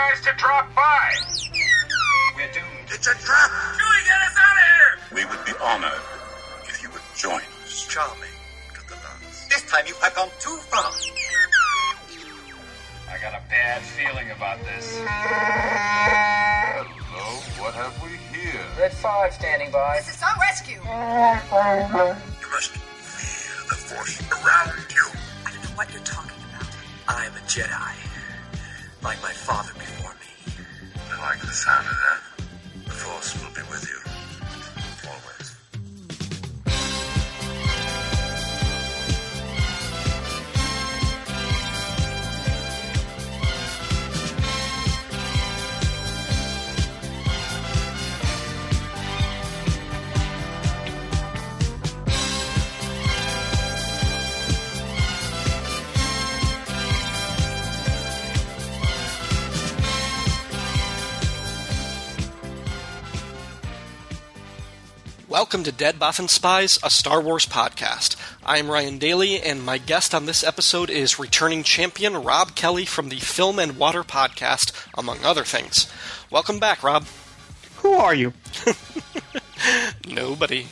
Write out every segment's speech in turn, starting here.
guys to drop by. We're doomed. It's a trap! Chewie, get us out of here! We would be honored if you would join us. Charming to the last. This time you have gone too far. I got a bad feeling about this. Hello, what have we here? Red 5 standing by. This is some rescue. You must feel the force around you. I don't know what you're talking about. I am a Jedi, like my father before me. I Welcome to Dead Bothan Spies, a Star Wars podcast. I'm Ryan Daly, and my guest on this episode is returning champion Rob Kelly from the Fire and Water podcast, among other things. Welcome back, Rob. Who are you? Nobody.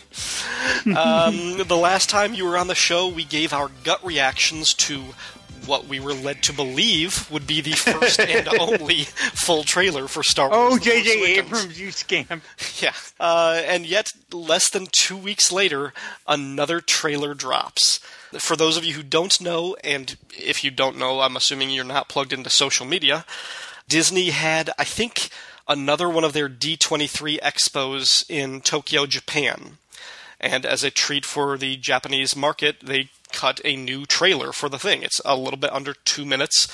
um, the last time you were on the show, we gave our gut reactions to what we were led to believe would be the first and only full trailer for Star Wars. Oh, The Force J.J. Abrams, you scam. Yeah. Uh, and yet, less than two weeks later, another trailer drops. For those of you who don't know, and if you don't know, I'm assuming you're not plugged into social media, Disney had, I think, another one of their D23 expos in Tokyo, Japan. And as a treat for the Japanese market, they cut a new trailer for the thing. It's a little bit under two minutes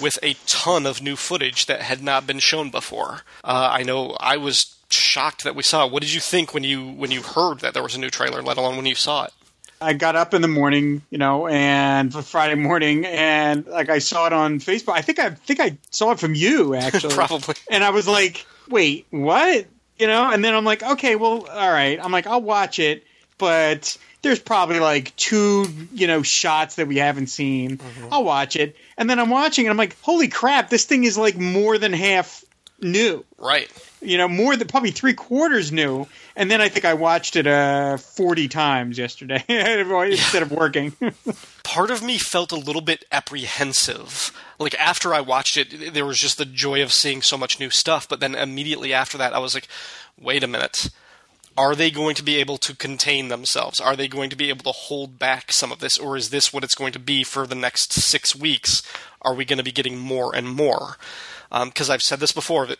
with a ton of new footage that had not been shown before. Uh, I know I was shocked that we saw it. What did you think when you when you heard that there was a new trailer, let alone when you saw it? I got up in the morning, you know, and for Friday morning, and like I saw it on Facebook. I think I think I saw it from you actually, Probably. And I was like, "Wait, what?" You know, and then I'm like, "Okay, well, all right." I'm like, "I'll watch it," but there's probably like two, you know, shots that we haven't seen. Mm-hmm. I'll watch it, and then I'm watching, and I'm like, "Holy crap! This thing is like more than half new." Right. you know, more than probably three quarters new. And then I think I watched it uh, 40 times yesterday instead of working. part of me felt a little bit apprehensive. Like after I watched it, there was just the joy of seeing so much new stuff. But then immediately after that, I was like, wait a minute. Are they going to be able to contain themselves? Are they going to be able to hold back some of this? Or is this what it's going to be for the next six weeks? Are we going to be getting more and more? Because I've said this before that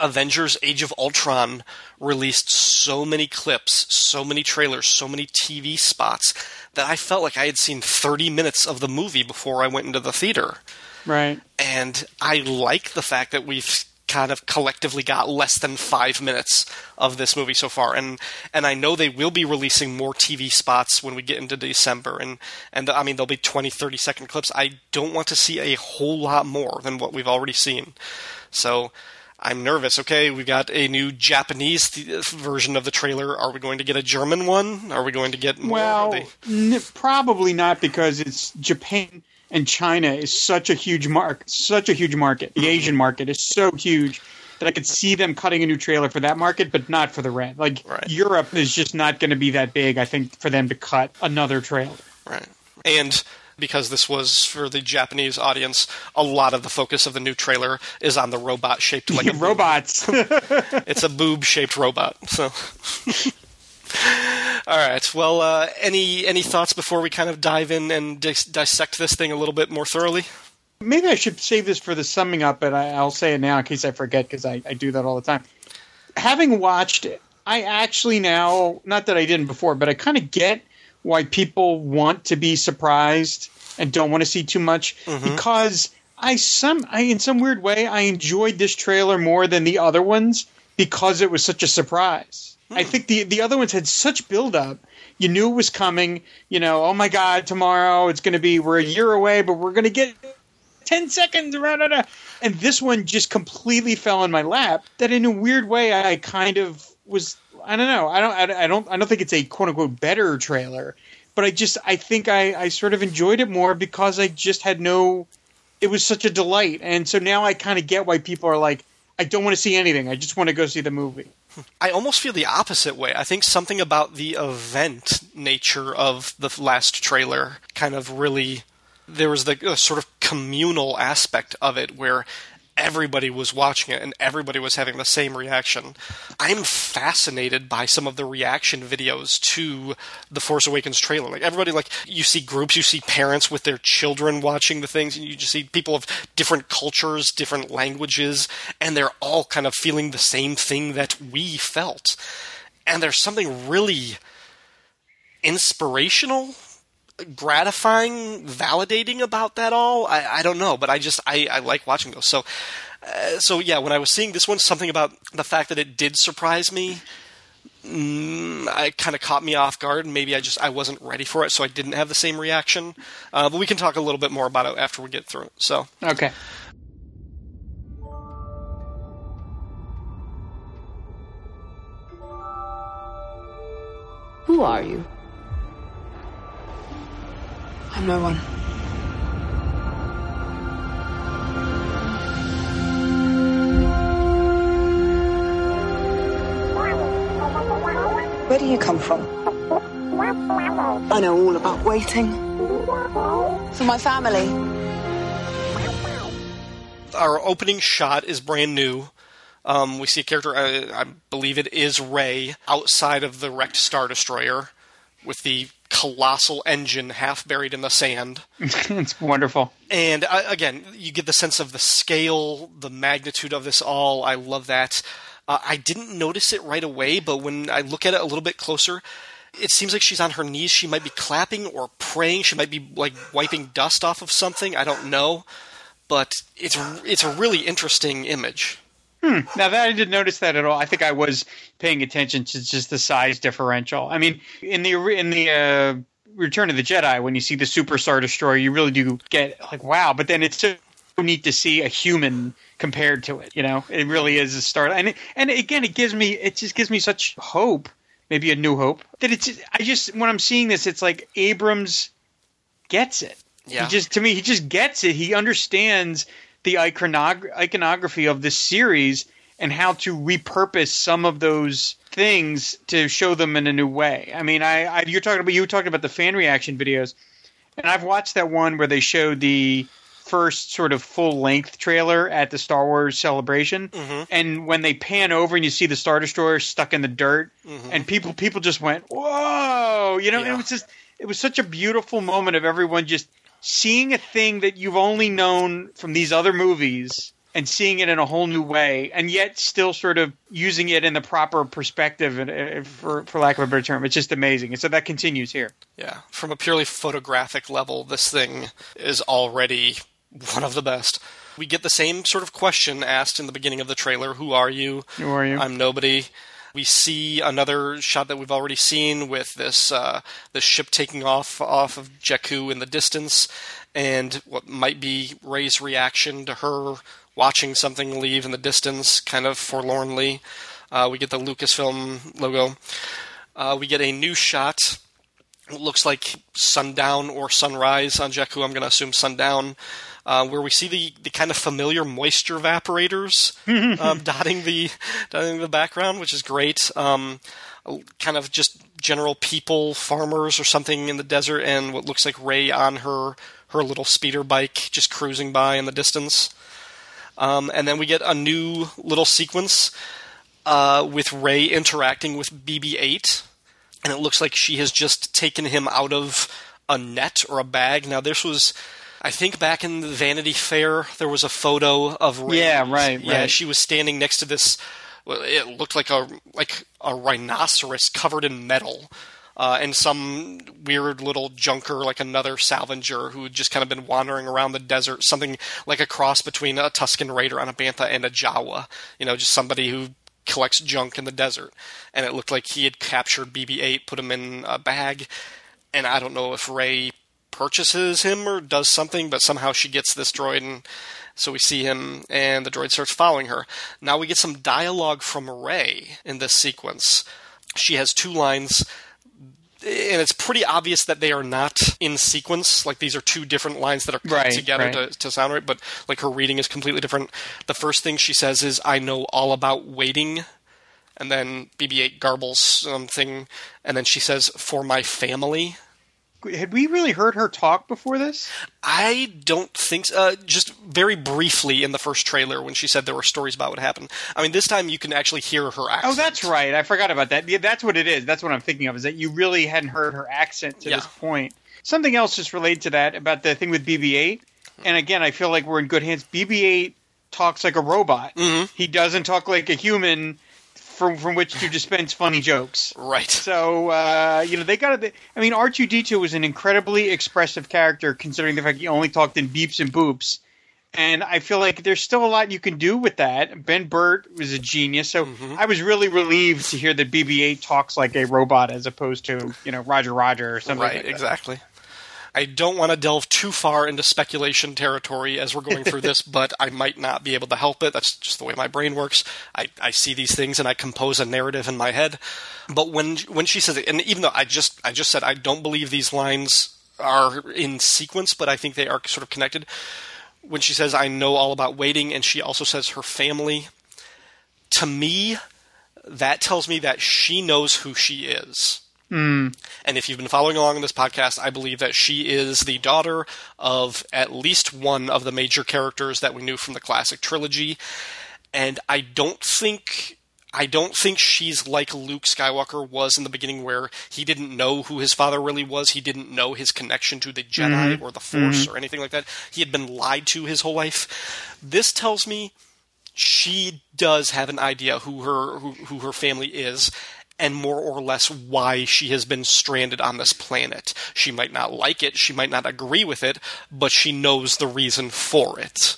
Avengers Age of Ultron released so many clips, so many trailers, so many TV spots that I felt like I had seen 30 minutes of the movie before I went into the theater. right. And I like the fact that we've kind of collectively got less than five minutes of this movie so far. And and I know they will be releasing more TV spots when we get into December. And, and I mean, there'll be 20, 30 second clips. I don't want to see a whole lot more than what we've already seen. So I'm nervous. Okay, we've got a new Japanese th- uh, version of the trailer. Are we going to get a German one? Are we going to get more? Well, they- n- probably not because it's Japan and China is such a huge market, such a huge market. The mm-hmm. Asian market is so huge that I could see them cutting a new trailer for that market, but not for the red. Like Right. Europe is just not going to be that big. I think for them to cut another trailer. Right. And because this was for the Japanese audience, a lot of the focus of the new trailer is on the robot shaped like a. Robots. It's a boob shaped robot. So. All right. Well, uh, any any thoughts before we kind of dive in and dis- dissect this thing a little bit more thoroughly? Maybe I should save this for the summing up, but I, I'll say it now in case I forget because I, I do that all the time. Having watched it, I actually now, not that I didn't before, but I kind of get why people want to be surprised and don't want to see too much mm-hmm. because I some I in some weird way I enjoyed this trailer more than the other ones because it was such a surprise. Hmm. I think the the other ones had such build up. You knew it was coming. You know, oh my god, tomorrow it's going to be we're a year away, but we're going to get 10 seconds rah, rah, rah. and this one just completely fell in my lap that in a weird way i kind of was i don't know i don't i don't i don't think it's a quote unquote better trailer but i just i think i i sort of enjoyed it more because i just had no it was such a delight. And so now I kind of get why people are like, I don't want to see anything. I just want to go see the movie. I almost feel the opposite way. I think something about the event nature of the last trailer kind of really. There was the uh, sort of communal aspect of it where everybody was watching it and everybody was having the same reaction. I'm fascinated by some of the reaction videos to the Force Awakens trailer. Like everybody like you see groups, you see parents with their children watching the things and you just see people of different cultures, different languages and they're all kind of feeling the same thing that we felt. And there's something really inspirational gratifying, validating about that all. I, I don't know, but I just I, I like watching those. So, uh, so yeah, when I was seeing this one, something about the fact that it did surprise me. Mm, I kind of caught me off guard, and maybe I just I wasn't ready for it, so I didn't have the same reaction. Uh, but we can talk a little bit more about it after we get through it. So, Okay. Who are you? I'm no one. Where do you come from? I know all about waiting. For my family. our opening shot is brand new. Um, we see a character, I, I believe it is Rey, outside of the wrecked Star Destroyer with the colossal engine half buried in the sand. it's wonderful. And uh, again, you get the sense of the scale, the magnitude of this all. I love that. Uh, I didn't notice it right away, but when I look at it a little bit closer, it seems like she's on her knees. She might be clapping or praying. She might be like wiping dust off of something. I don't know, but it's it's a really interesting image. Now that I didn't notice that at all. I think I was paying attention to just the size differential. I mean, in the in the uh, Return of the Jedi, when you see the Super Star Destroyer, you really do get like wow. But then it's so neat to see a human compared to it. You know, it really is a start. And it, and again, it gives me it just gives me such hope, maybe a new hope that it's. I just when I'm seeing this, it's like Abrams gets it. Yeah. He just to me, he just gets it. He understands the iconog- iconography of this series and how to repurpose some of those things to show them in a new way. I mean, I, I you're talking about you were talking about the fan reaction videos, and I've watched that one where they showed the first sort of full length trailer at the Star Wars celebration, mm-hmm. and when they pan over and you see the Star Destroyer stuck in the dirt, mm-hmm. and people people just went whoa, you know, Yeah. it was just it was such a beautiful moment of everyone just seeing a thing that you've only known from these other movies and seeing it in a whole new way, and yet still sort of using it in the proper perspective, and, uh, for for lack of a better term, it's just amazing. And so that continues here. Yeah, from a purely photographic level, this thing is already one of the best. We get the same sort of question asked in the beginning of the trailer Who are you? Who are you? I'm nobody. We see another shot that we've already seen with this uh, this ship taking off off of Jakku in the distance, and what might be Rey's reaction to her watching something leave in the distance, kind of forlornly. Uh, we get the Lucasfilm logo. Uh, we get a new shot it looks like sundown or sunrise on Jakku. I'm going to assume sundown, uh, where we see the, the kind of familiar moisture evaporators um, dotting the dotting the background, which is great. Um, kind of just general people, farmers or something in the desert, and what looks like Rey on her her little speeder bike just cruising by in the distance. Um, and then we get a new little sequence uh, with Rey interacting with BB-8 and it looks like she has just taken him out of a net or a bag. Now, this was, I think, back in the Vanity Fair, there was a photo of Rey. Yeah, right, Yeah, she was standing next to this. It looked like a like a rhinoceros covered in metal. Uh, and some weird little junker, like another salvager, who had just kind of been wandering around the desert, something like a cross between a Tusken Raider on a Bantha and a Jawa. You know, just somebody who collects junk in the desert. And it looked like he had captured BB 8, put him in a bag. And I don't know if Rey purchases him or does something, but somehow she gets this droid. And so we see him, and the droid starts following her. Now we get some dialogue from Rey in this sequence. She has two lines and it's pretty obvious that they are not in sequence. Like these are two different lines that are cut Right, together right. to, to sound right, but like her reading is completely different. The first thing she says is, "I know all about waiting," and then BB-8 garbles um, something, and then she says, "For my family." Had we really heard her talk before this? I don't think so. Uh, just very briefly in the first trailer when she said there were stories about what happened. I mean, this time you can actually hear her accent. Oh, that's right. I forgot about that. Yeah, that's what it is. That's what I'm thinking of. Is that you really hadn't heard her accent to Yeah. this point? Something else just related to that about the thing with BB-8. And again, I feel like we're in good hands. BB-8 talks like a robot. Mhm. He doesn't talk like a human, from from which to dispense funny jokes. Right. So uh, you know they got to. I mean, R two D two was an incredibly expressive character, considering the fact he only talked in beeps and boops. And I feel like there's still a lot you can do with that. Ben Burtt was a genius, so Mm-hmm. I was really relieved to hear that BB-8 talks like a robot as opposed to you know Roger Roger or something. Right, like that. I don't want to delve too far into speculation territory as we're going through this, but I might not be able to help it. That's just the way my brain works. I, I see these things and I compose a narrative in my head. But when when she says it, and even though I just I just said I don't believe these lines are in sequence, but I think they are sort of connected. When she says I know all about waiting, and she also says her family, to me, that tells me that she knows who she is. Mm. And if you've been following along in this podcast, I believe that she is the daughter of at least one of the major characters that we knew from the classic trilogy. And I don't think I don't think she's like Luke Skywalker was in the beginning where he didn't know who his father really was. He didn't know his connection to the Jedi mm-hmm. or the Force mm-hmm. or anything like that. He had been lied to his whole life. This tells me she does have an idea who her who, who her family is and more or less why she has been stranded on this planet. She might not like it, she might not agree with it, but she knows the reason for it.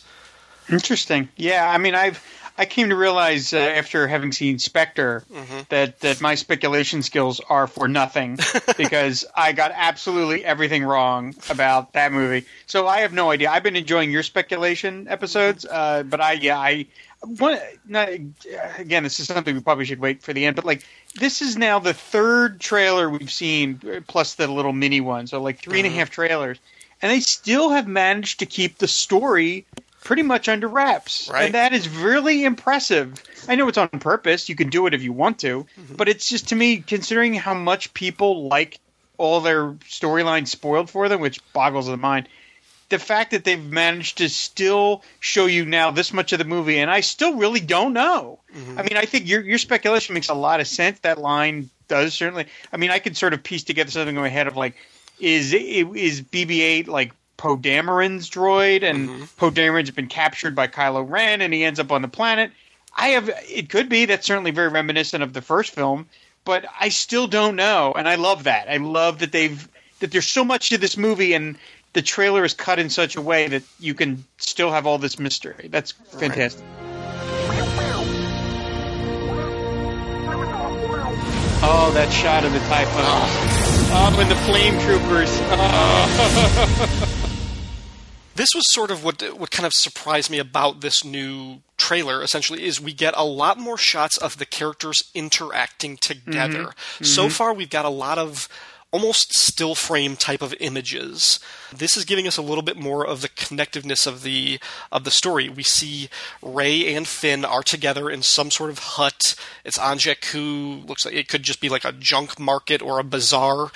Interesting. Yeah, I mean, I've I came to realize uh, after having seen Spectre that that my speculation skills are for nothing because I got absolutely everything wrong about that movie. So I have no idea. I've been enjoying your speculation episodes, uh, but I yeah I. One, not, again, this is something we probably should wait for the end, but like this is now the third trailer we've seen, uh, plus the little mini one, so like three and a half trailers, and they still have managed to keep the story pretty much under wraps. Right. And that is really impressive. I know it's on purpose. You can do it if you want to. Mm-hmm. But it's just to me, considering how much people like all their storylines spoiled for them, which boggles the mind. The fact that they've managed to still show you now this much of the movie, and I still really don't know. Mm-hmm. I mean, I think your your speculation makes a lot of sense. That line does certainly. I mean, I could sort of piece together something in my head of like, is is BB-8 like Poe Dameron's droid, and mm-hmm. Poe Dameron's been captured by Kylo Ren, and he ends up on the planet. I have. It could be. That's certainly very reminiscent of the first film, but I still don't know, and I love that. I love that they've that there's so much to this movie, and the trailer is cut in such a way that you can still have all this mystery. That's fantastic. Oh, that shot of the Typhoon. Ah. Oh, and the flame troopers. Oh. Ah. This was sort of what what kind of surprised me about this new trailer essentially is we get a lot more shots of the characters interacting together. Mm-hmm. So mm-hmm. far we've got a lot of almost still frame type of images. This is giving us a little bit more of the connectiveness of the of the story. We see Rey and Finn are together in some sort of hut. It's on Jakku. Looks like it could just be like a junk market or a bazaar,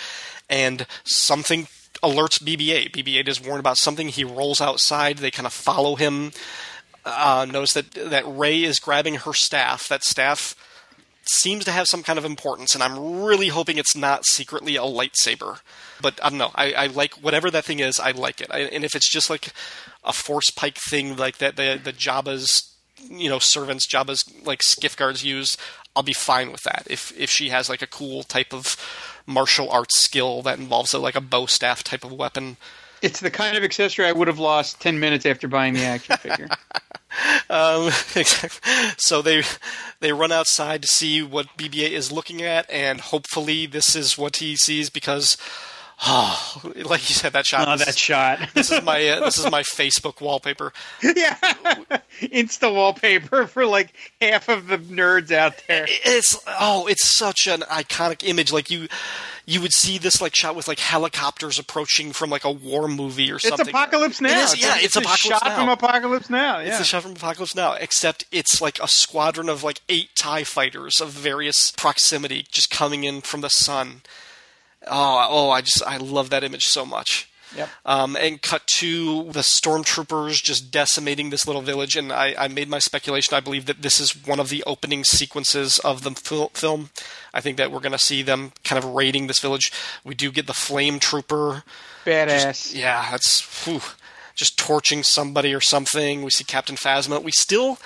and something alerts BB-8. BB-8 is warned about something. He rolls outside. They kind of follow him. Uh, notice that that Rey is grabbing her staff. That staff seems to have some kind of importance, and I'm really hoping it's not secretly a lightsaber. But I don't know. I, I like whatever that thing is. I like it. I, and if it's just like a force pike thing, like that the the Jabba's you know servants, Jabba's like skiff guards use, I'll be fine with that. If if she has like a cool type of martial arts skill that involves a, like a bow staff type of weapon. it's the kind of accessory I would have lost ten minutes after buying the action figure. Um, exactly. So they they run outside to see what BB-8 is looking at, and hopefully this is what he sees because, oh, like you said, that shot. oh, this, that shot. this is my uh, this is my Facebook wallpaper. yeah. Insta wallpaper for like half of the nerds out there. It's oh, it's such an iconic image. Like you, you would see this like shot with like helicopters approaching from like a war movie or something. It's. Apocalypse Now. It is, yeah, it's, a Apocalypse shot Now. from Apocalypse Now. Yeah. It's a shot from Apocalypse Now, except it's like a squadron of like eight TIE fighters of various proximity just coming in from the sun. Oh, oh, I just, I love that image so much. Yep. Um, and cut to the stormtroopers just decimating this little village. And I, I made my speculation. I believe that this is one of the opening sequences of the fil- film. I think that we're going to see them kind of raiding this village. We do get the flame trooper. Badass. Yeah, that's whew, just torching somebody or something. We see Captain Phasma. We still,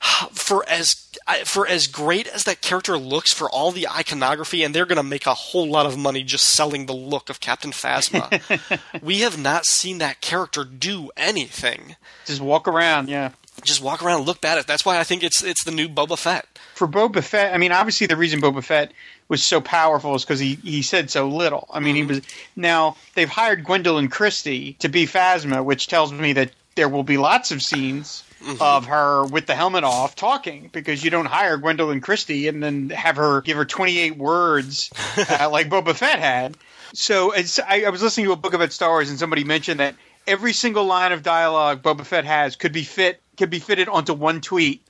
for as for as great as that character looks, for all the iconography, and they're going to make a whole lot of money just selling the look of Captain Phasma. we have not seen that character do anything. Just walk around. Yeah. Just walk around, and look bad at it. That's why I think it's it's the new Boba Fett. For Boba Fett, I mean, obviously the reason Boba Fett was so powerful is because he, he said so little. I mean, he mm-hmm. was. Now they've hired Gwendoline Christie to be Phasma, which tells me that there will be lots of scenes of her with the helmet off talking because you don't hire Gwendoline Christie and then have her give her 28 words uh, like Boba Fett had. So it's, I, I was listening to a book about Star Wars and somebody mentioned that every single line of dialogue Boba Fett has could be fit could be fitted onto one tweet.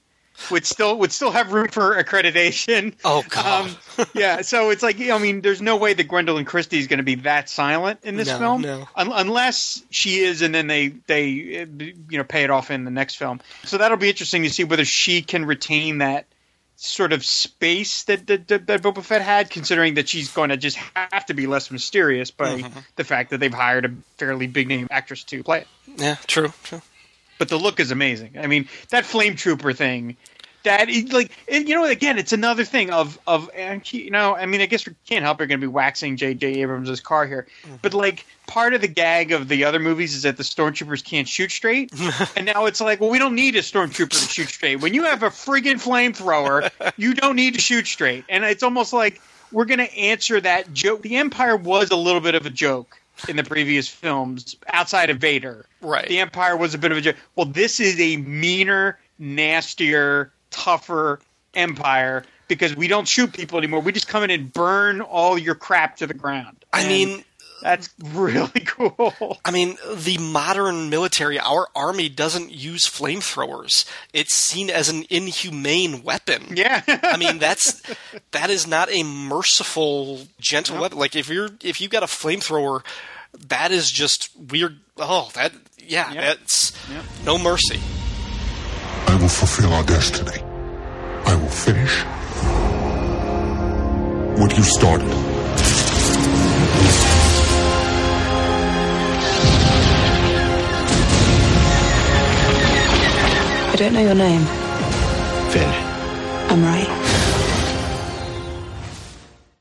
Would still would still have room for accreditation. Oh, God. Um, yeah, so it's like I mean, there's no way that Gwendoline Christie is going to be that silent in this No, film, no. Un- unless she is, and then they they you know pay it off in the next film. So that'll be interesting to see whether she can retain that sort of space that that, that, that Boba Fett had, considering that she's going to just have to be less mysterious by Mm-hmm. the fact that they've hired a fairly big name actress to play it. Yeah, true, true. But the look is amazing. I mean, that flame trooper thing. That is like you know again it's another thing of of and, you know I mean I guess we can't help we're going to be waxing J.J. Abrams' car here mm-hmm. but like part of the gag of the other movies is that the stormtroopers can't shoot straight and now it's like well we don't need a stormtrooper to shoot straight when you have a friggin' flamethrower you don't need to shoot straight and it's almost like we're going to answer that joke the Empire was a little bit of a joke in the previous films outside of Vader Right. the Empire was a bit of a joke. Well, this is a meaner, nastier, tougher Empire because we don't shoot people anymore. We just come in and burn all your crap to the ground. I And mean, that's really cool. I mean, the modern military, our army doesn't use flamethrowers. It's seen as an inhumane weapon. Yeah. I mean, that's that is not a merciful, gentle weapon. Like if you're if you've got a flamethrower, that is just weird. Oh, that yeah, Yep. that's no mercy. I will fulfill our destiny. I will finish what you started. I don't know your name. Finn. I'm right.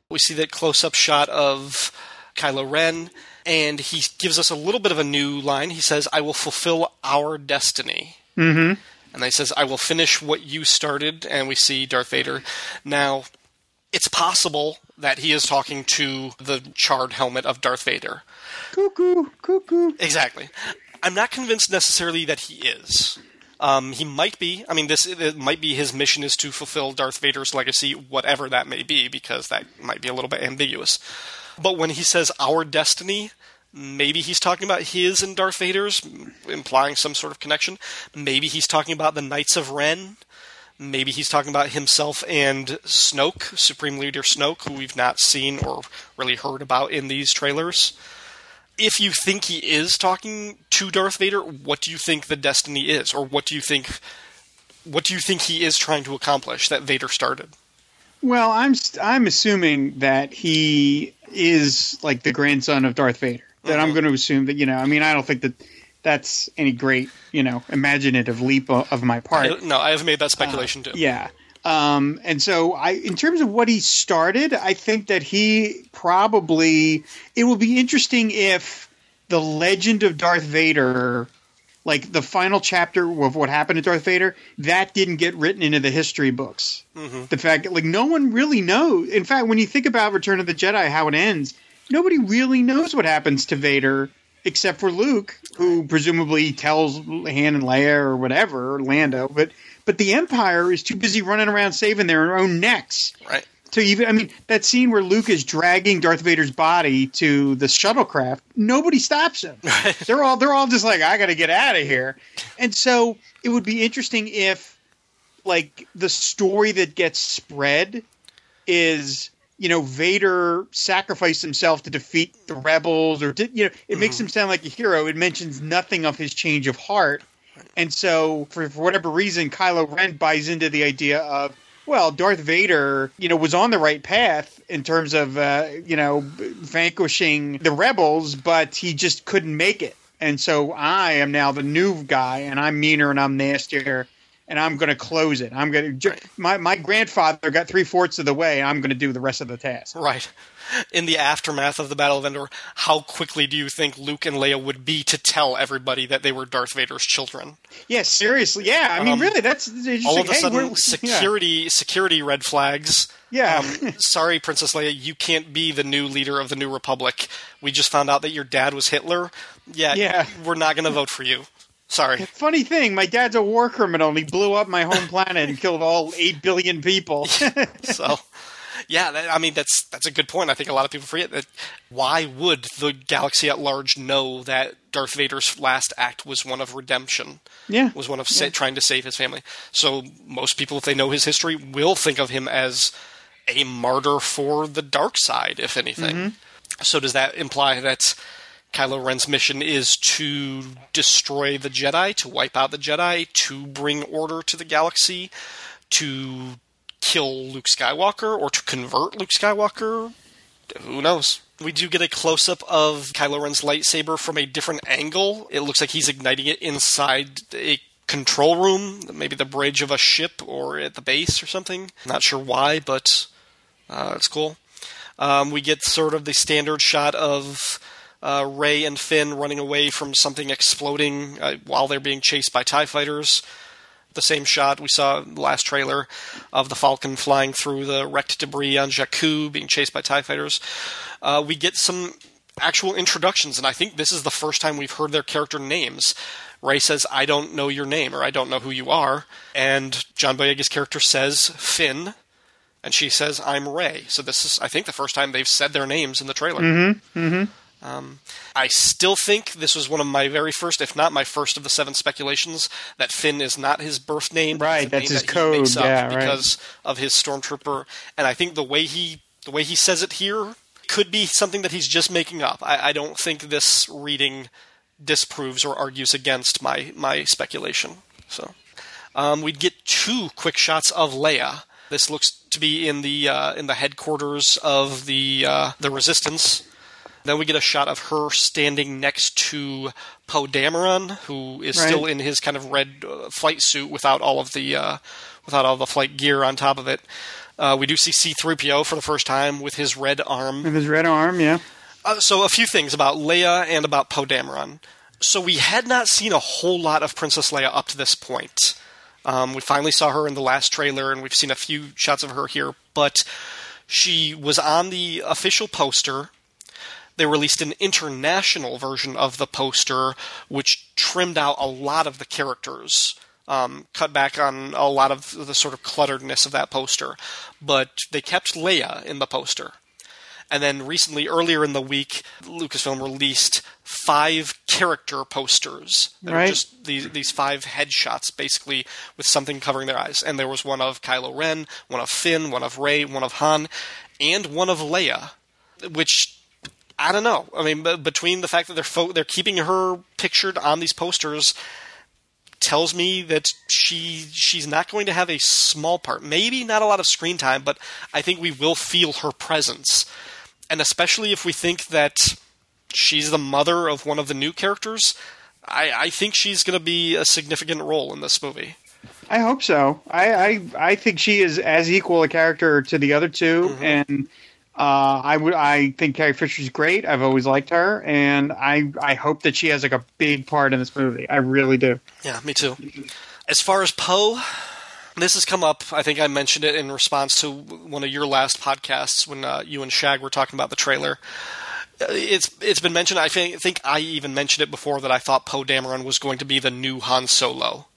We see that close-up shot of Kylo Ren, and he gives us a little bit of a new line. He says, "I will fulfill our destiny." Mm-hmm. And he says, "I will finish what you started." And we see Darth Vader. Now, it's possible that he is talking to the charred helmet of Darth Vader. cuckoo, cuckoo. Exactly. I'm not convinced necessarily that he is. Um, he might be. I mean, this might be his mission is to fulfill Darth Vader's legacy, whatever that may be, because that might be a little bit ambiguous. But when he says our destiny, maybe he's talking about his and Darth Vader's, implying some sort of connection. Maybe he's talking about the Knights of Ren. Maybe he's talking about himself and Snoke, Supreme Leader Snoke, who we've not seen or really heard about in these trailers if you think he is talking to Darth Vader, what do you think the destiny is, or what do you think? What do you think he is trying to accomplish that Vader started? Well, I'm I'm assuming that he is like the grandson of Darth Vader. That I'm going to assume that you know. I mean, I don't think that that's any great you know imaginative leap of my part. I, no, I have made that speculation uh, too. Yeah. Um, and so I, in terms of what he started, I think that he probably, it will be interesting if the legend of Darth Vader, like the final chapter of what happened to Darth Vader, that didn't get written into the history books. The fact that, like, no one really knows. In fact, when you think about Return of the Jedi, how it ends, nobody really knows what happens to Vader except for Luke, who presumably tells Han and Leia or whatever, or Lando. But but the Empire is too busy running around saving their own necks. Right. So even I mean that scene where Luke is dragging Darth Vader's body to the shuttlecraft, nobody stops him. they're all they're all just like, I got to get out of here. And so it would be interesting if, like, the story that gets spread is you know Vader sacrificed himself to defeat the rebels, or did, you know it makes mm-hmm. him sound like a hero. It mentions nothing of his change of heart, and so for, for whatever reason, Kylo Ren buys into the idea of well, Darth Vader, you know, was on the right path in terms of, uh, you know, vanquishing the rebels, but he just couldn't make it. And so I am now the new guy, and I'm meaner and I'm nastier, and I'm going to close it. I'm going to. My my grandfather got three fourths of the way. I'm going to do the rest of the task. Right. In the aftermath of the Battle of Endor, how quickly do you think Luke and Leia would be to tell everybody that they were Darth Vader's children? Yeah, seriously. Yeah, I mean, Um, really, that's All like, of a hey, sudden, we're- yeah. security security red flags. Yeah. Um, sorry, Princess Leia, you can't be the new leader of the New Republic. We just found out that your dad was Hitler. Yeah, Yeah. we're not going to vote for you. Sorry. Funny thing, my dad's a war criminal. and He blew up my home planet and killed all eight billion people. so yeah that, i mean that's that's a good point. I think a lot of people forget that why would the galaxy at large know that darth vader's last act was one of redemption? Yeah. was one of sa- trying to save his family. So most people if they know his history will think of him as a martyr for the dark side if anything. Mm-hmm. So does that imply that Kylo Ren's mission is to destroy the Jedi, to wipe out the Jedi, to bring order to the galaxy, to kill Luke Skywalker, or to convert Luke Skywalker? Who knows? We do get a close up of Kylo Ren's lightsaber from a different angle. It looks like he's igniting it inside a control room, maybe the bridge of a ship or at the base or something. Not sure why, but uh, it's cool. Um, we get sort of the standard shot of uh, Rey and Finn running away from something exploding uh, while they're being chased by TIE fighters. The same shot we saw in the last trailer of the Falcon flying through the wrecked debris on Jakku, being chased by TIE fighters. Uh, we get some actual introductions, and I think this is the first time we've heard their character names. Rey says, I don't know your name, or I don't know who you are. And John Boyega's character says, Finn, and she says, "I'm Rey." So this is, I think, the first time they've said their names in the trailer. Mm-hmm. Mm-hmm. Um, I still think this was one of my very first, if not my first, of the seven speculations that Finn is not his birth name. Right, that's his that code, yeah, right. because of his stormtrooper. And I think the way he, the way he says it here, could be something that he's just making up. I, I don't think this reading disproves or argues against my my speculation. So. Um, we'd get two quick shots of Leia. This looks to be in the uh, in the headquarters of the uh, the Resistance. Then we get a shot of her standing next to Poe Dameron, who is Right. still in his kind of red uh, flight suit without all of the uh, without all the flight gear on top of it. Uh, we do see C-3PO for the first time with his red arm. With his red arm, yeah. Uh, so a few things about Leia and about Poe Dameron. So we had not seen a whole lot of Princess Leia up to this point. Um, we finally saw her in the last trailer, and we've seen a few shots of her here. But she was on the official poster. They released an international version of the poster, which trimmed out a lot of the characters, um, cut back on a lot of the sort of clutteredness of that poster. But they kept Leia in the poster. And then recently, earlier in the week, Lucasfilm released five character posters. They were Right. just these these five headshots, basically with something covering their eyes. And there was one of Kylo Ren, one of Finn, one of Rey, one of Han, and one of Leia. Which I don't know. I mean, b- between the fact that they're fo- they're keeping her pictured on these posters tells me that she she's not going to have a small part. Maybe not a lot of screen time, but I think we will feel her presence. And especially if we think that she's the mother of one of the new characters, I, I think she's going to be a significant role in this movie. I hope so. I, I I think she is as equal a character to the other 2 mm-hmm. and uh, I would I think Carrie Fisher's great. I've always liked her, and I I hope that she has like a big part in this movie. I really do. Yeah, me too. As far as Poe, this has come up. I think I mentioned it in response to one of your last podcasts when uh, you and Shag were talking about the trailer. Uh, It's it's been mentioned. I think, think I even mentioned it before that I thought Poe Dameron was going to be the new Han Solo.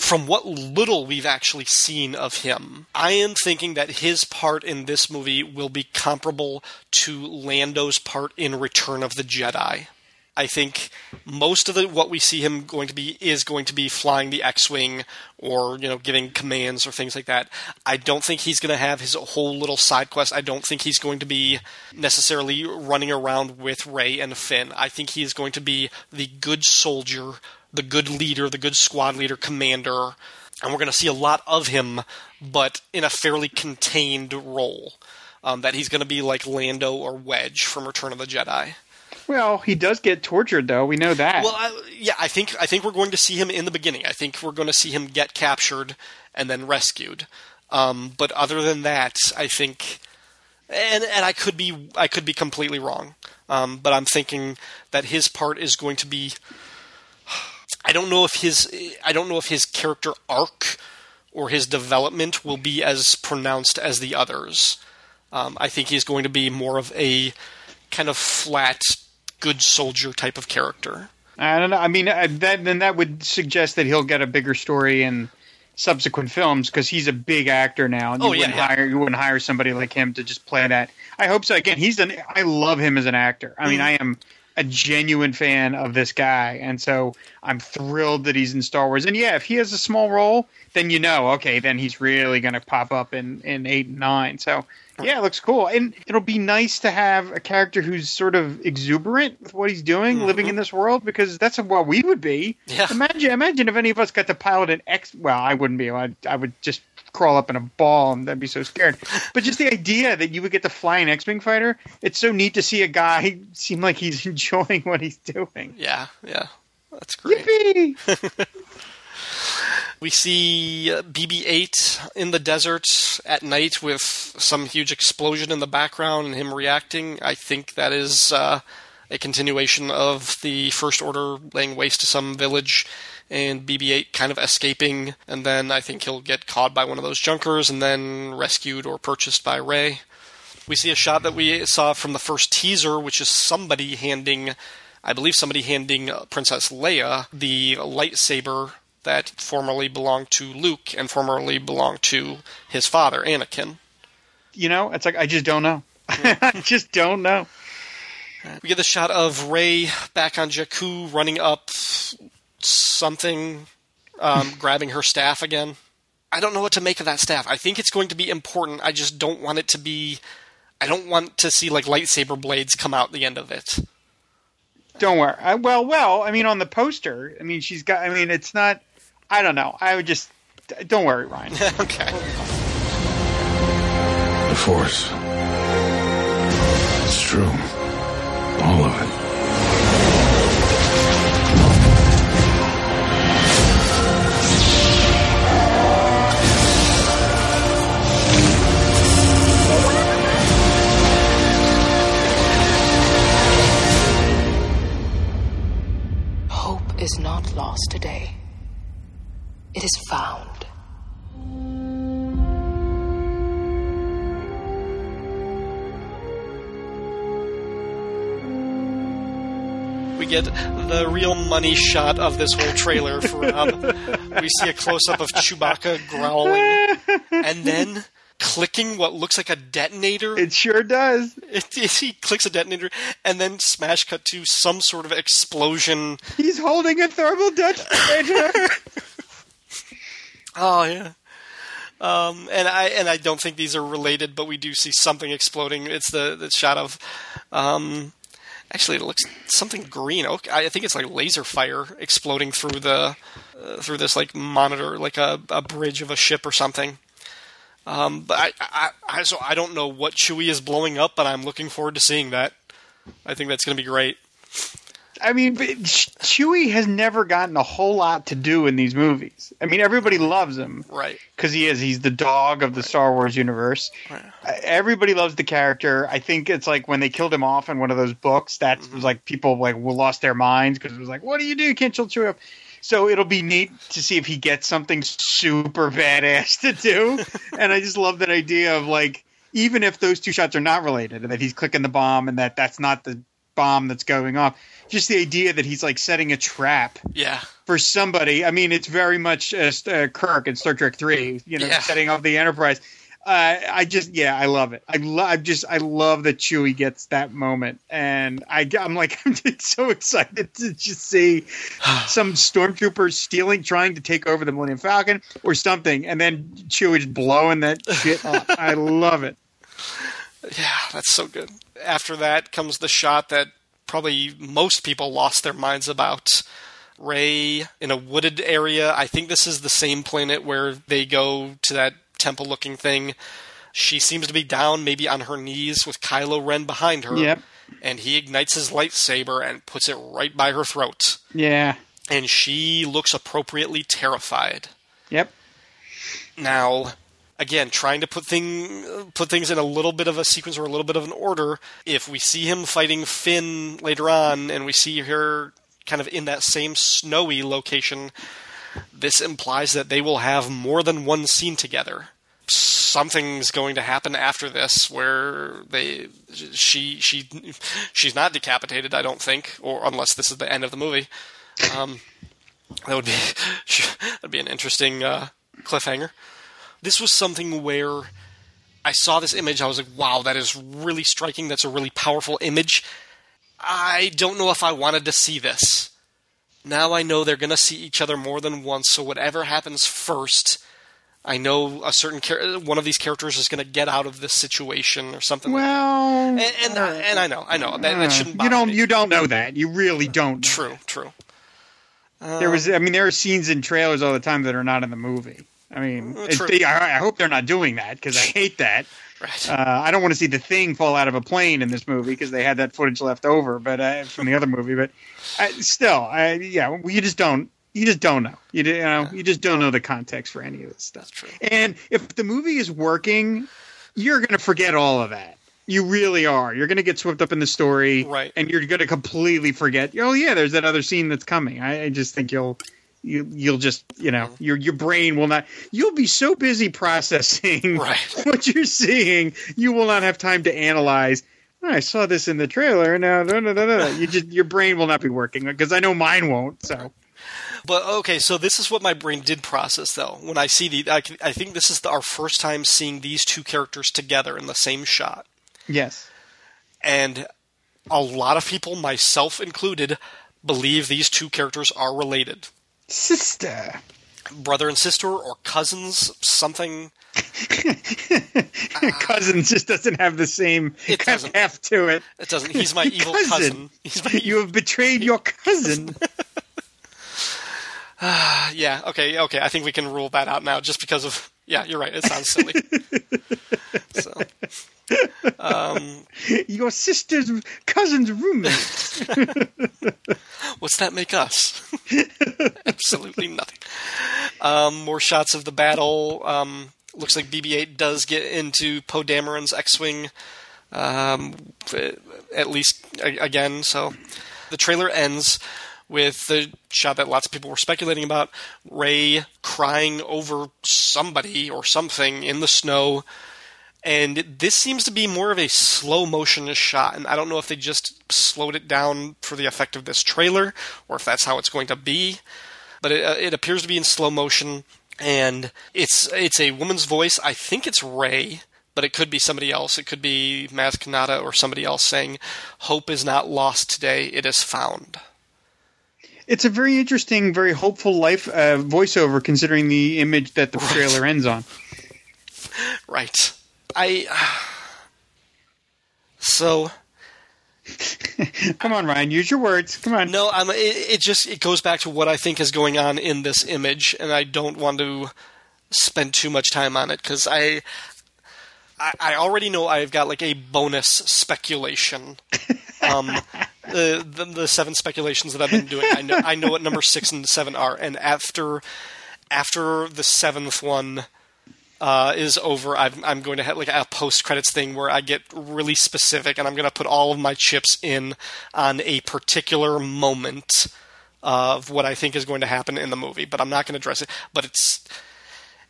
From what little we've actually seen of him, I am thinking that his part in this movie will be comparable to Lando's part in Return of the Jedi. I think most of the what we see him going to be is going to be flying the X-wing or you know giving commands or things like that. I don't think he's going to have his whole little side quest. I don't think he's going to be necessarily running around with Rey and Finn. I think he is going to be the good soldier, the good leader, the good squad leader, commander, and we're going to see a lot of him, but in a fairly contained role. Um, that he's going to be like Lando or Wedge from Return of the Jedi. Well, he does get tortured, though. We know that. Well, I, yeah, I think I think we're going to see him in the beginning. I think we're going to see him get captured and then rescued. Um, but other than that, I think, and and I could be I could be completely wrong. Um, but I'm thinking that his part is going to be. I don't know if his I don't know if his character arc or his development will be as pronounced as the others. Um, I think he's going to be more of a kind of flat, good soldier type of character. I don't know. I mean, uh, that then that would suggest that he'll get a bigger story in subsequent films because he's a big actor now. And you Oh, yeah, wouldn't yeah. hire you wouldn't hire somebody like him to just play that. I hope so. Again, he's an. I love him as an actor. I mean, I am a genuine fan of this guy, and so I'm thrilled that he's in Star Wars. And yeah, if he has a small role, then you know, okay, then he's really going to pop up in in eight and nine. So. Yeah, it looks cool, and it'll be nice to have a character who's sort of exuberant with what he's doing, mm-hmm. living in this world, because that's what we would be. Yeah. Imagine, imagine if any of us got to pilot an X. Well, I wouldn't be. I, I would just crawl up in a ball, and I'd be so scared. But just the idea that you would get to fly an X-wing fighter, it's so neat to see a guy seem like he's enjoying what he's doing. Yeah, yeah, that's great. Yippee! We see uh, BB-8 in the desert at night with some huge explosion in the background and him reacting. I think that is uh, a continuation of the First Order laying waste to some village and BB-8 kind of escaping, and then I think he'll get caught by one of those junkers and then rescued or purchased by Rey. We see a shot that we saw from the first teaser, which is somebody handing, I believe, somebody handing Princess Leia the lightsaber that formerly belonged to Luke and formerly belonged to his father, Anakin. you know, it's like I just don't know. I just don't know. We get the shot of Rey back on Jakku running up something, um, grabbing her staff again. I don't know what to make of that staff. I think it's going to be important. I just don't want it to be. I don't want to see like lightsaber blades come out the end of it. Don't worry. I, well, well, I mean, on the poster, I mean, she's got. I mean, it's not. I don't know. I would just. Don't worry, Ryan. okay. The Force. It's true. Is not lost today. It is found. We get the real money shot of this whole trailer for Rob. we see a close up of Chewbacca growling and then clicking what looks like a detonator. It sure does. It, it- he clicks a detonator and then smash cut to some sort of explosion. He's holding a thermal detonator. Oh yeah. Um, and I and I don't think these are related, but we do see something exploding. It's the the shot of, um, actually it looks something green. Okay, I think it's like laser fire exploding through the uh, through this like monitor, like a, a bridge of a ship or something. Um, but I, I, I so I don't know what Chewie is blowing up, but I'm looking forward to seeing that. I think that's going to be great. I mean, Chewie has never gotten a whole lot to do in these movies. I mean, everybody loves him Right. because he is. He's the dog of the Star Wars universe. Right. Uh, Everybody loves the character. I think it's like when they killed him off in one of those books. That was like people like lost their minds because it was like, "What do you do? You can't kill Chewie." off." So it'll be neat to see if he gets something super badass to do. and I just love that idea of like even if those two shots are not related, and that he's clicking the bomb, and that that's not the bomb that's going off. Just the idea that he's like setting a trap Yeah. for somebody. I mean, it's very much uh, uh, Kirk in Star Trek Three. You know, Yeah. setting off the Enterprise. Uh, I just, yeah, I love it. I love, I just, I love that Chewie gets that moment, and I, I'm like, I'm just so excited to just see some stormtroopers stealing, trying to take over the Millennium Falcon or something, and then Chewie just blowing that shit up. I love it. Yeah, that's so good. After that comes the shot that probably most people lost their minds about. Rey in a wooded area. I think this is the same planet where they go to that temple looking thing. She seems to be down, maybe on her knees, with Kylo Ren behind her. Yep. And he ignites his lightsaber and puts it right by her throat. Yeah. And she looks appropriately terrified. Yep. Now, again, trying to put thing put things in a little bit of a sequence or a little bit of an order. If we see him fighting Finn later on, and we see her kind of in that same snowy location, this implies that they will have more than one scene together. Something's going to happen after this where they she she she's not decapitated, I don't think, or unless this is the end of the movie. Um, that would be that'd be an interesting uh, cliffhanger. This was something where I saw this image. I was like, "Wow, that is really striking. That's a really powerful image." I don't know if I wanted to see this. Now I know they're going to see each other more than once. So whatever happens first, I know a certain char- one of these characters is going to get out of this situation or something. like Well, that. and and, and I know, I know that, that shouldn't. you don't, me. you don't know that. You really don't. True, true. There was, I mean, there are scenes in trailers all the time that are not in the movie. I mean, Uh, true. they- I, I hope they're not doing that because I hate that. Right. Uh, I don't want to see the thing fall out of a plane in this movie because they had that footage left over, but uh, from the other movie. But I, still, I, yeah, you just don't. You just don't know. You, you know. You just don't know the context for any of this stuff. That's true. And if the movie is working, you're going to forget all of that. You really are. You're going to get swept up in the story, Right. And you're going to completely forget. Oh yeah, there's that other scene that's coming. I, I just think you'll. You, you'll just, you know, mm-hmm. your your brain will not. You'll be so busy processing Right. what you're seeing, you will not have time to analyze. "Oh, I saw this in the trailer. Now, no, no, no, no. You just your brain will not be working because I know mine won't. So, But okay, so this is what my brain did process though. When I see the, I, can- I think this is the, our first time seeing these two characters together in the same shot, yes, and a lot of people, myself included, believe these two characters are related, sister. brother and sister or cousins, something. cousins just doesn't have the same It kind doesn't. heft to it. It doesn't. He's my evil cousin. He's my You have betrayed your cousin. Ah, yeah. Okay. Okay. I think we can rule that out now, just because of. Yeah, you're right. It sounds silly. so, your sister's cousin's roommate. What's that make us? Absolutely nothing. Um, more shots of the battle. Um, looks like BB-8 does get into Poe Dameron's X-wing, um, at least again. So the trailer ends with the shot that lots of people were speculating about: Rey crying over somebody or something in the snow. And this seems to be more of a slow motion shot, and I don't know if they just slowed it down for the effect of this trailer, or if that's how it's going to be. But it, uh, it appears to be in slow motion, and it's it's a woman's voice. I think it's Rey, but it could be somebody else. It could be Maz Kanata or somebody else saying, "Hope is not lost today; it is found." It's a very interesting, very hopeful life uh, voiceover, considering the image that the trailer ends on. Right. I. So Come on, Ryan, use your words. Come on. No, I'm, it, it just it goes back to what I think is going on in this image, and I don't want to spend too much time on it because I, I I already know I've got like a bonus speculation. Um, the, the seven speculations that I've been doing, I know I know what number six and seven are, and after after the seventh one uh, is over, I'm, I'm going to have like a post credits thing where I get really specific, and I'm going to put all of my chips in on a particular moment of what I think is going to happen in the movie. But I'm not going to address it. But it's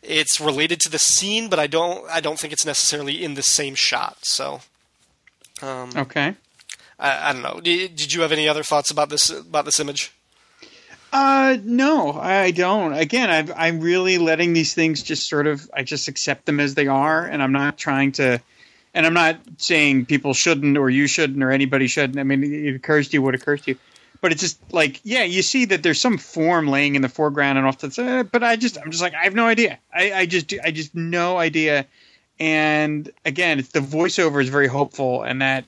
it's related to the scene, but I don't I don't think it's necessarily in the same shot. So Okay. I, I don't know. Did, did you have any other thoughts about this about this image? Uh, no, I don't. Again, I've, I'm really letting these things just sort of, I just accept them as they are, and I'm not trying to, and I'm not saying people shouldn't or you shouldn't or anybody shouldn't. I mean, it occurs to you what occurs to you. But it's just like, yeah, you see that there's some form laying in the foreground and off to the side, but I just, I'm just like, I have no idea. I, I just, I just no idea. And again, it's the voiceover is very hopeful, and that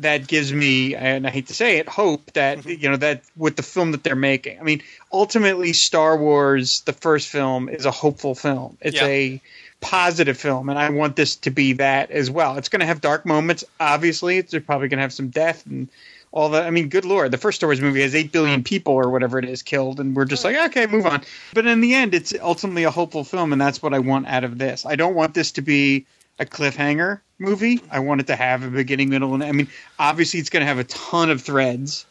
that gives me, and I hate to say it, hope that mm-hmm. you know that with the film that they're making. I mean, ultimately, Star Wars, the first film, is a hopeful film. It's Yeah. a positive film, and I want this to be that as well. It's going to have dark moments, obviously. It's probably going to have some death and all that. I mean, good lord, the first Star Wars movie has eight billion people or whatever it is killed, and we're just like, okay, move on. But in the end, it's ultimately a hopeful film, and that's what I want out of this. I don't want this to be a cliffhanger movie. I want it to have a beginning, middle, and I mean, obviously, it's going to have a ton of threads,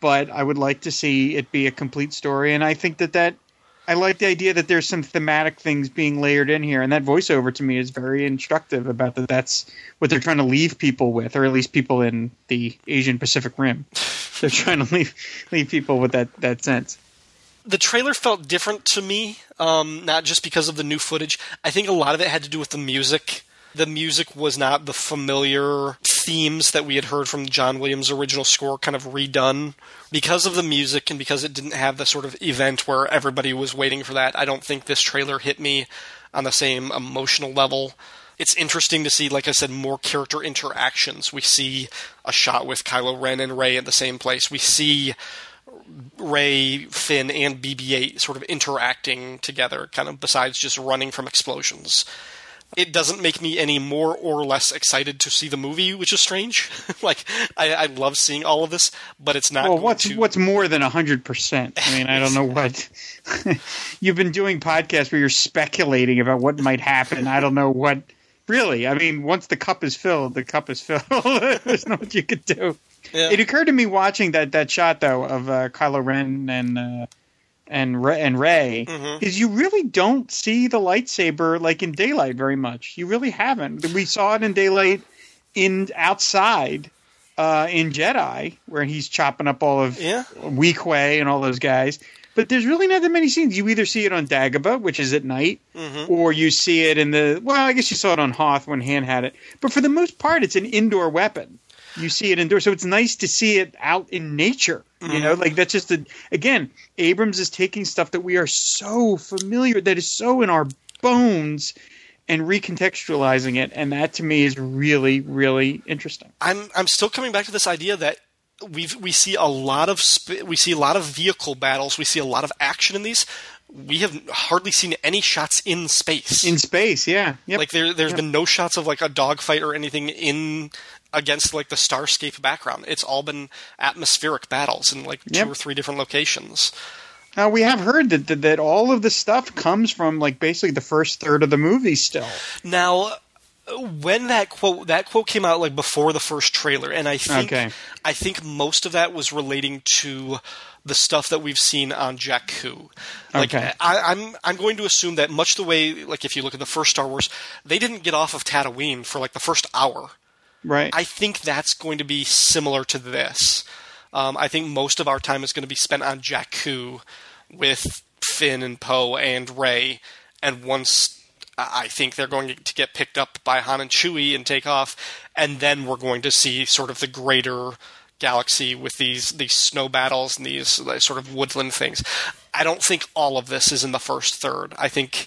but I would like to see it be a complete story. And I think that that I like the idea that there's some thematic things being layered in here, and that voiceover to me is very instructive about that. That's what they're trying to leave people with, or at least people in the Asian Pacific Rim. They're trying to leave leave people with that that sense. the trailer felt different to me, um, not just because of the new footage. I think a lot of it had to do with the music. The music was not the familiar themes that we had heard from John Williams' original score, kind of redone. Because of the music and because it didn't have the sort of event where everybody was waiting for that, I don't think this trailer hit me on the same emotional level. It's interesting to see, like I said, more character interactions. We see a shot with Kylo Ren and Rey at the same place. We see Rey, Finn, and BB-8 sort of interacting together, kind of besides just running from explosions. It doesn't make me any more or less excited to see the movie, which is strange. like I, I love seeing all of this, but it's not. Well, going what's to- what's more than hundred percent? I mean, I don't know what you've been doing podcasts where you're speculating about what might happen. I don't know what really. I mean, once the cup is filled, the cup is filled. There's not much you could do. Yeah. It occurred to me watching that that shot though of uh, Kylo Ren and uh, and Rey, and Rey Mm-hmm. is you really don't see the lightsaber like in daylight very much. You really haven't. We saw it in daylight in outside uh, in Jedi where he's chopping up all of Yeah. Weequay and all those guys. But there's really not that many scenes. You either see it on Dagobah, which is at night, Mm-hmm. or you see it in the. Well, I guess you saw it on Hoth when Han had it. But for the most part, it's an indoor weapon. You see it indoors, so it's nice to see it out in nature. You mm-hmm. know, like that's just a. Again, Abrams is taking stuff that we are so familiar, that is so in our bones, and recontextualizing it, and that to me is really, really interesting. I'm I'm still coming back to this idea that we we see a lot of sp- we see a lot of vehicle battles, we see a lot of action in these. We have hardly seen any shots in space. In space, yeah, yep. Like there, there's been no shots of like a dogfight or anything in against like the starscape background. It's all been atmospheric battles in like Yep. two or three different locations. Now we have heard that, that that all of the stuff comes from like basically the first third of the movie. Still, Now, when that quote that quote came out like before the first trailer, and I think Okay. I think most of that was relating to the stuff that we've seen on Jakku. Like Okay. I, I'm I'm going to assume that much the way like if you look at the first Star Wars, they didn't get off of Tatooine for like the first hour. Right? I think that's going to be similar to this. Um, I think most of our time is going to be spent on Jakku with Finn and Poe and Rey, and once I think they're going to get picked up by Han and Chewie and take off, and then we're going to see sort of the greater galaxy with these these snow battles and these sort of woodland things. I don't think all of this is in the first third. I think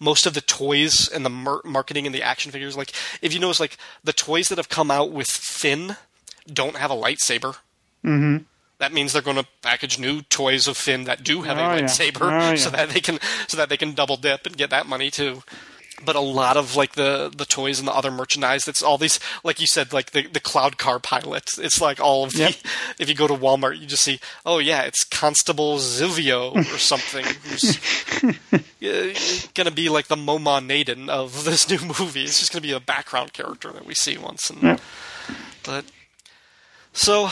most of the toys and the mar- marketing and the action figures, like if you notice, like the toys that have come out with Finn don't have a lightsaber. Mm-hmm. That means they're going to package new toys of Finn that do have Oh, a yeah. lightsaber, Oh, yeah. so that they can so that they can double dip and get that money too. But a lot of like the the toys and the other merchandise, that's all these like you said, like the the cloud car pilot. It's like all of the. Yep. If you go to Walmart, you just see, oh yeah, it's Constable Zuvio or something who's uh, going to be like the Momaw Nadon of this new movie. It's just going to be a background character that we see once. And, Yeah. But so,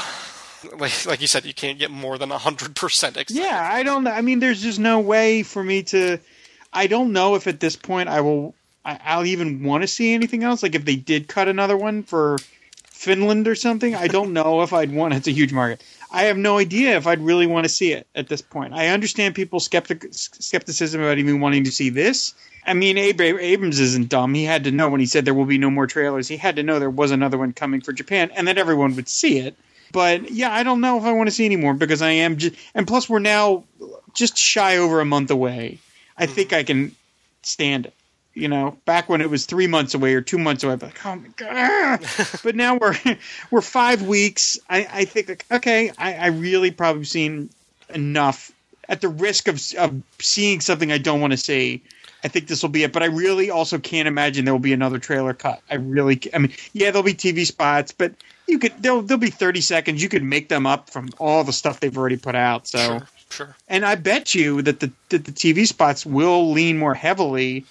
like like you said, you can't get more than hundred percent. yeah, I don't. know. I mean, there's just no way for me to. I don't know if at this point I will. I, I'll even want to see anything else. Like if they did cut another one for Finland or something, I don't know if I'd want. It's a huge market. I have no idea if I'd really want to see it at this point. I understand people's skeptic, skepticism about even wanting to see this. I mean, Ab- Abrams isn't dumb. He had to know when he said there will be no more trailers. He had to know there was another one coming for Japan, and that everyone would see it. But yeah, I don't know if I want to see anymore because I am just, and plus we're now just shy over a month away. I hmm. think I can stand it. You know, back when it was three months away or two months away, I'd be like, oh my god! but now we're we're five weeks. I, I think like, okay, I, I really probably seen enough. At the risk of of seeing something I don't want to see, I think this will be it. But I really also can't imagine there will be another trailer cut. I really, I mean, yeah, there'll be TV spots, but you could there'll there'll be thirty seconds. You could make them up from all the stuff they've already put out. So. Sure, sure. And I bet you that the that the TV spots will lean more heavily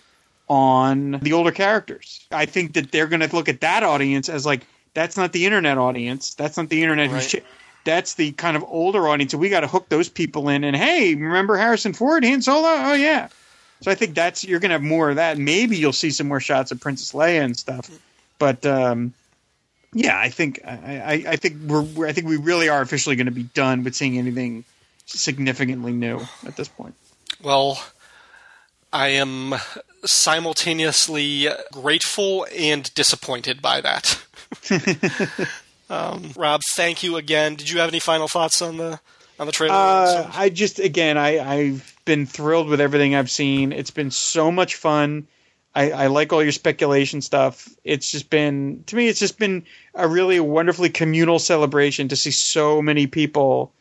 on the older characters. I think that they're going to look at that audience as like that's not the internet audience. That's not the internet. Right. Who's ch- that's the kind of older audience. So we got to hook those people in. And hey, remember Harrison Ford, Han Solo? Oh yeah. So I think that's you're going to have more of that. Maybe you'll see some more shots of Princess Leia and stuff. But um, yeah, I think I, I, I think we're, we're I think we really are officially going to be done with seeing anything significantly new at this point. Well, I am simultaneously grateful and disappointed by that. um, Rob, thank you again. Did you have any final thoughts on the on the trailer? Uh, I just again, I I've been thrilled with everything I've seen. It's been so much fun. I, I like all your speculation stuff. It's just been to me, it's just been a really wonderfully communal celebration to see so many people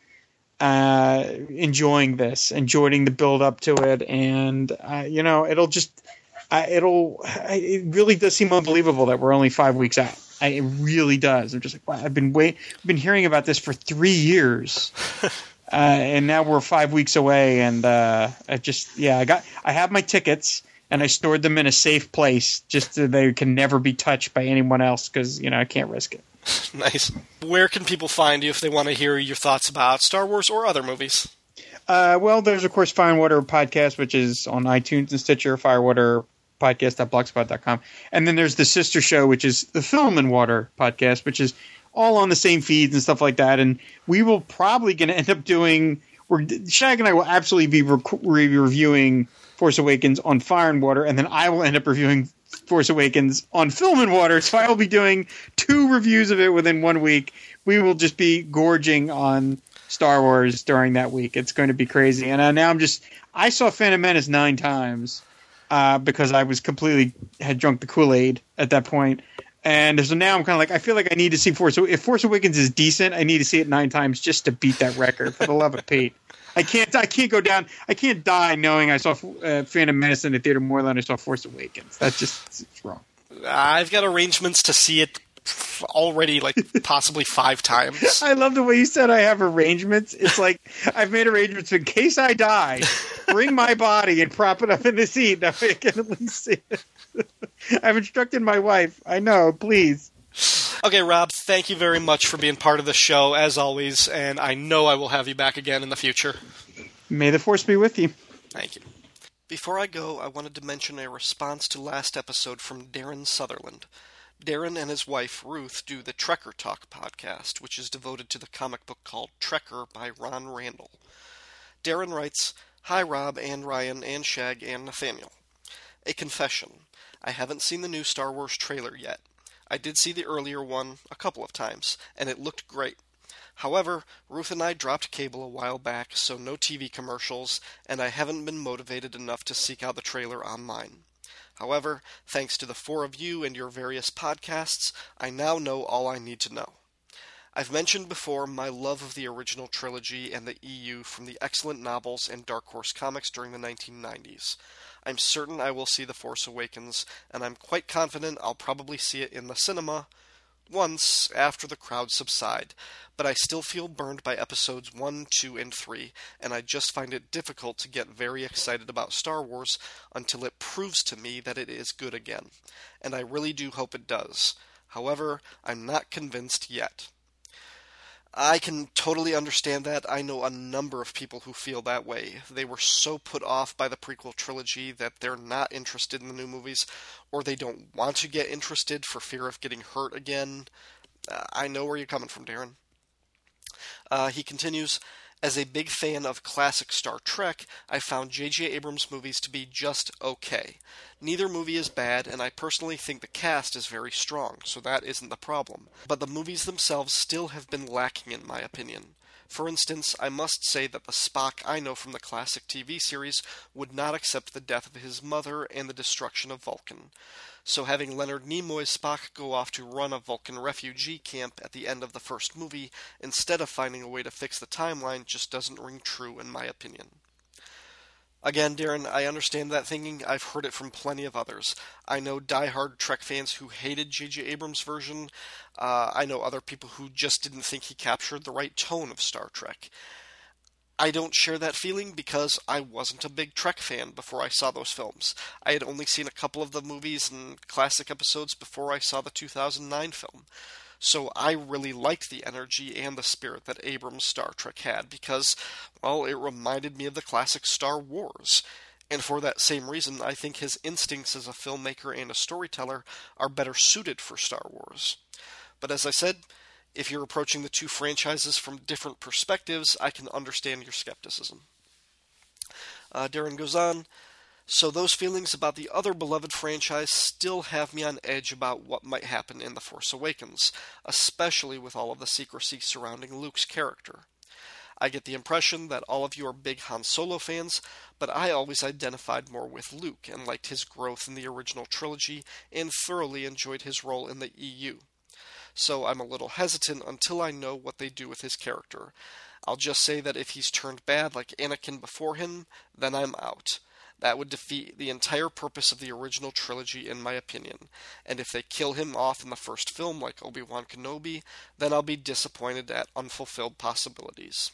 uh, enjoying this, enjoying the build up to it, and uh, you know, it'll just, uh, it'll, it really does seem unbelievable that we're only five weeks out. I, it really does. I'm just like, wow, I've been wait, I've been hearing about this for three years, uh, and now we're five weeks away, and uh, I just, yeah, I got, I have my tickets. And I stored them in a safe place, just so they can never be touched by anyone else, because you know I can't risk it. nice. Where can people find you if they want to hear your thoughts about Star Wars or other movies? Uh, well, there's of course Fire and Water podcast, which is on iTunes and Stitcher. Firewater podcast.blogspot.com, and then there's the sister show, which is the Film and Water podcast, which is all on the same feeds and stuff like that. And we will probably going to end up doing. We're Shag and I will absolutely be rec- re- reviewing Force Awakens on Fire and Water, and then I will end up reviewing Force Awakens on Film and Water. So I will be doing two reviews of it within one week. We will just be gorging on Star Wars during that week. It's going to be crazy. And uh, now I'm just I saw Phantom Menace nine times uh, because I was completely had drunk the Kool Aid at that point. And so now I'm kind of like I feel like I need to see Force. If Force Awakens is decent, I need to see it nine times just to beat that record. For the love of Pete, I can't. I can't go down. I can't die knowing I saw uh, Phantom Menace in the theater more than I saw Force Awakens. That's just wrong. I've got arrangements to see it already, like possibly five times. I love the way you said I have arrangements. It's like I've made arrangements in case I die. Bring my body and prop it up in the seat. That way I can at least see it. I've instructed my wife. I know. Please. Okay, Rob, thank you very much for being part of the show, as always, and I know I will have you back again in the future. May the force be with you. Thank you. Before I go, I wanted to mention a response to last episode from Darren Sutherland. Darren and his wife Ruth do the Trekker Talk podcast, which is devoted to the comic book called Trekker by Ron Randall. Darren writes Hi, Rob and Ryan and Shag and Nathaniel. A confession. I haven't seen the new Star Wars trailer yet. I did see the earlier one a couple of times, and it looked great. However, Ruth and I dropped cable a while back, so no TV commercials, and I haven't been motivated enough to seek out the trailer online. However, thanks to the four of you and your various podcasts, I now know all I need to know. I've mentioned before my love of the original trilogy and the EU from the excellent novels and Dark Horse comics during the 1990s. I'm certain I will see The Force Awakens, and I'm quite confident I'll probably see it in the cinema once after the crowds subside, but I still feel burned by episodes 1, 2, and 3, and I just find it difficult to get very excited about Star Wars until it proves to me that it is good again, and I really do hope it does. However, I'm not convinced yet. I can totally understand that. I know a number of people who feel that way. They were so put off by the prequel trilogy that they're not interested in the new movies, or they don't want to get interested for fear of getting hurt again. Uh, I know where you're coming from, Darren. Uh, he continues As a big fan of classic Star Trek, I found J.J. Abrams' movies to be just okay. Neither movie is bad, and I personally think the cast is very strong, so that isn't the problem. But the movies themselves still have been lacking, in my opinion. For instance, I must say that the Spock I know from the classic TV series would not accept the death of his mother and the destruction of Vulcan. So having Leonard Nimoy's Spock go off to run a Vulcan refugee camp at the end of the first movie, instead of finding a way to fix the timeline, just doesn't ring true in my opinion. Again, Darren, I understand that thinking. I've heard it from plenty of others. I know die-hard Trek fans who hated J.J. Abrams' version. Uh, I know other people who just didn't think he captured the right tone of Star Trek. I don't share that feeling because I wasn't a big Trek fan before I saw those films. I had only seen a couple of the movies and classic episodes before I saw the 2009 film. So I really liked the energy and the spirit that Abrams' Star Trek had because, well, it reminded me of the classic Star Wars. And for that same reason, I think his instincts as a filmmaker and a storyteller are better suited for Star Wars. But as I said, if you're approaching the two franchises from different perspectives, I can understand your skepticism. Uh, Darren goes on. So those feelings about the other beloved franchise still have me on edge about what might happen in The Force Awakens, especially with all of the secrecy surrounding Luke's character. I get the impression that all of you are big Han Solo fans, but I always identified more with Luke and liked his growth in the original trilogy and thoroughly enjoyed his role in the EU. So I'm a little hesitant until I know what they do with his character. I'll just say that if he's turned bad like Anakin before him, then I'm out. That would defeat the entire purpose of the original trilogy, in my opinion. And if they kill him off in the first film, like Obi Wan Kenobi, then I'll be disappointed at unfulfilled possibilities.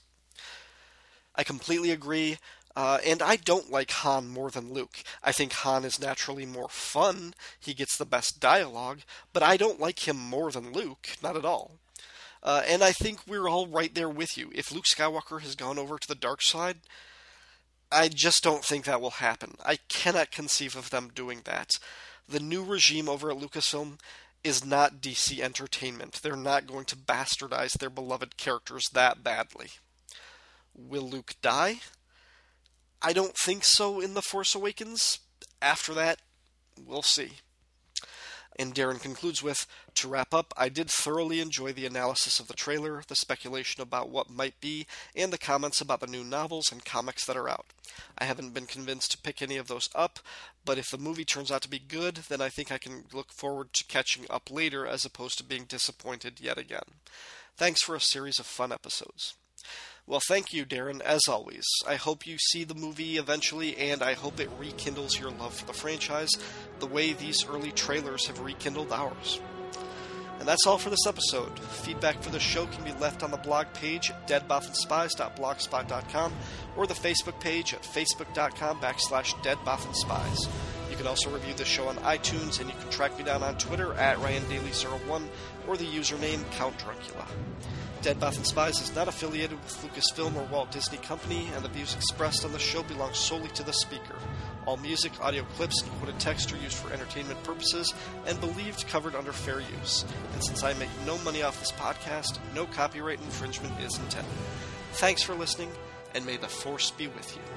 I completely agree. Uh, and I don't like Han more than Luke. I think Han is naturally more fun, he gets the best dialogue, but I don't like him more than Luke, not at all. Uh, and I think we're all right there with you. If Luke Skywalker has gone over to the dark side, I just don't think that will happen. I cannot conceive of them doing that. The new regime over at Lucasfilm is not DC Entertainment. They're not going to bastardize their beloved characters that badly. Will Luke die? I don't think so in The Force Awakens. After that, we'll see. And Darren concludes with To wrap up, I did thoroughly enjoy the analysis of the trailer, the speculation about what might be, and the comments about the new novels and comics that are out. I haven't been convinced to pick any of those up, but if the movie turns out to be good, then I think I can look forward to catching up later as opposed to being disappointed yet again. Thanks for a series of fun episodes. Well, thank you, Darren, as always. I hope you see the movie eventually, and I hope it rekindles your love for the franchise the way these early trailers have rekindled ours. And that's all for this episode. Feedback for the show can be left on the blog page at deadbothanspies.blogspot.com or the Facebook page at facebook.com backslash deadbothanspies. You can also review the show on iTunes, and you can track me down on Twitter at RyanDaily01 or the username Count Druncula. Dead Bothan Spies is not affiliated with Lucasfilm or Walt Disney Company, and the views expressed on the show belong solely to the speaker. All music, audio clips, and quoted text are used for entertainment purposes and believed covered under fair use. And since I make no money off this podcast, no copyright infringement is intended. Thanks for listening, and may the Force be with you.